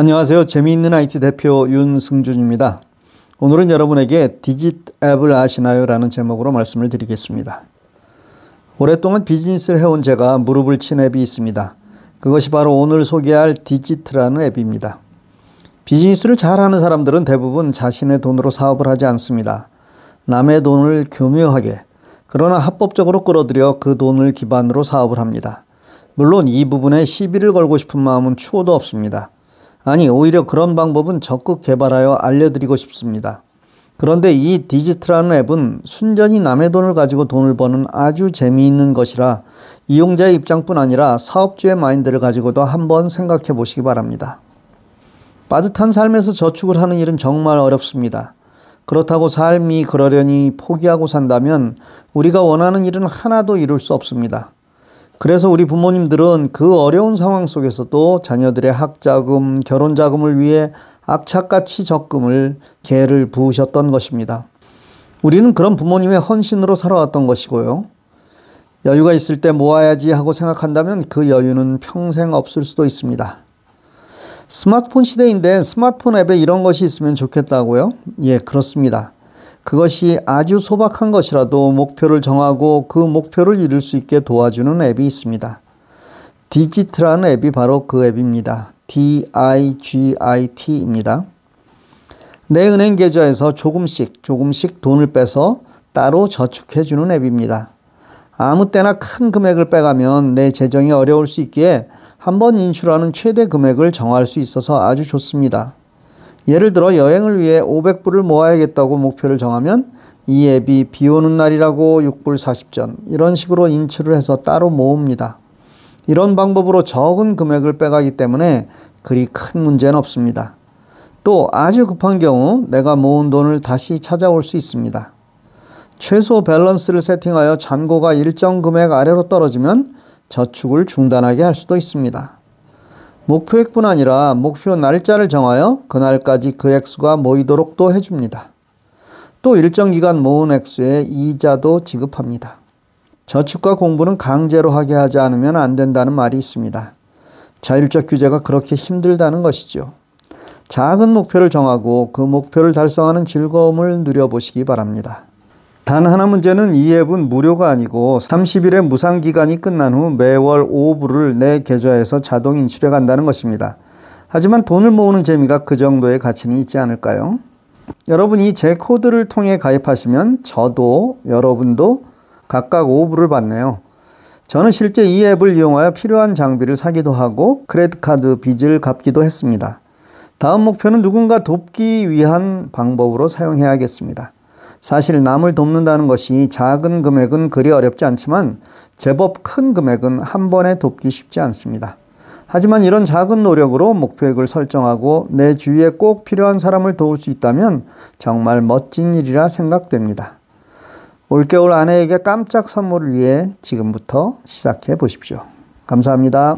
안녕하세요. 재미있는 IT 대표 윤승준입니다. 오늘은 여러분에게 디짓 앱을 아시나요? 라는 제목으로 말씀을 드리겠습니다. 오랫동안 비즈니스를 해온 제가 무릎을 친 앱이 있습니다. 그것이 바로 오늘 소개할 디지트라는 앱입니다. 비즈니스를 잘하는 사람들은 대부분 자신의 돈으로 사업을 하지 않습니다. 남의 돈을 교묘하게 그러나 합법적으로 끌어들여 그 돈을 기반으로 사업을 합니다. 물론 이 부분에 시비를 걸고 싶은 마음은 추호도 없습니다. 아니, 오히려 그런 방법은 적극 개발하여 알려드리고 싶습니다. 그런데 이 디지트라는 앱은 순전히 남의 돈을 가지고 돈을 버는 아주 재미있는 것이라 이용자의 입장뿐 아니라 사업주의 마인드를 가지고도 한번 생각해 보시기 바랍니다. 빠듯한 삶에서 저축을 하는 일은 정말 어렵습니다. 그렇다고 삶이 그러려니 포기하고 산다면 우리가 원하는 일은 하나도 이룰 수 없습니다. 그래서 우리 부모님들은 그 어려운 상황 속에서도 자녀들의 학자금, 결혼자금을 위해 악착같이 적금을 개를 부으셨던 것입니다. 우리는 그런 부모님의 헌신으로 살아왔던 것이고요. 여유가 있을 때 모아야지 하고 생각한다면 그 여유는 평생 없을 수도 있습니다. 스마트폰 시대인데 스마트폰 앱에 이런 것이 있으면 좋겠다고요? 예, 그렇습니다. 그것이 아주 소박한 것이라도 목표를 정하고 그 목표를 이룰 수 있게 도와주는 앱이 있습니다. 디지트라는 앱이 바로 그 앱입니다. DIGIT입니다. 내 은행 계좌에서 조금씩 조금씩 돈을 빼서 따로 저축해 주는 앱입니다. 아무 때나 큰 금액을 빼가면 내 재정이 어려울 수 있기에 한 번 인출하는 최대 금액을 정할 수 있어서 아주 좋습니다. 예를 들어 여행을 위해 500불을 모아야겠다고 목표를 정하면 이 앱이 비 오는 날이라고 6불 40전 이런 식으로 인출을 해서 따로 모읍니다. 이런 방법으로 적은 금액을 빼가기 때문에 그리 큰 문제는 없습니다. 또 아주 급한 경우 내가 모은 돈을 다시 찾아올 수 있습니다. 최소 밸런스를 세팅하여 잔고가 일정 금액 아래로 떨어지면 저축을 중단하게 할 수도 있습니다. 목표액뿐 아니라 목표 날짜를 정하여 그날까지 그 액수가 모이도록 또 해줍니다. 또 일정 기간 모은 액수의 이자도 지급합니다. 저축과 공부는 강제로 하게 하지 않으면 안 된다는 말이 있습니다. 자율적 규제가 그렇게 힘들다는 것이죠. 작은 목표를 정하고 그 목표를 달성하는 즐거움을 누려보시기 바랍니다. 단 하나 문제는 이 앱은 무료가 아니고 30일의 무상 기간이 끝난 후 매월 5불을 내 계좌에서 자동 인출해 간다는 것입니다. 하지만 돈을 모으는 재미가 그 정도의 가치는 있지 않을까요? 여러분이 제 코드를 통해 가입하시면 저도 여러분도 각각 5불을 받네요. 저는 실제 이 앱을 이용하여 필요한 장비를 사기도 하고 크레딧 카드 빚을 갚기도 했습니다. 다음 목표는 누군가 돕기 위한 방법으로 사용해야겠습니다. 사실 남을 돕는다는 것이 작은 금액은 그리 어렵지 않지만 제법 큰 금액은 한 번에 돕기 쉽지 않습니다. 하지만 이런 작은 노력으로 목표액을 설정하고 내 주위에 꼭 필요한 사람을 도울 수 있다면 정말 멋진 일이라 생각됩니다. 올겨울 아내에게 깜짝 선물을 위해 지금부터 시작해 보십시오. 감사합니다.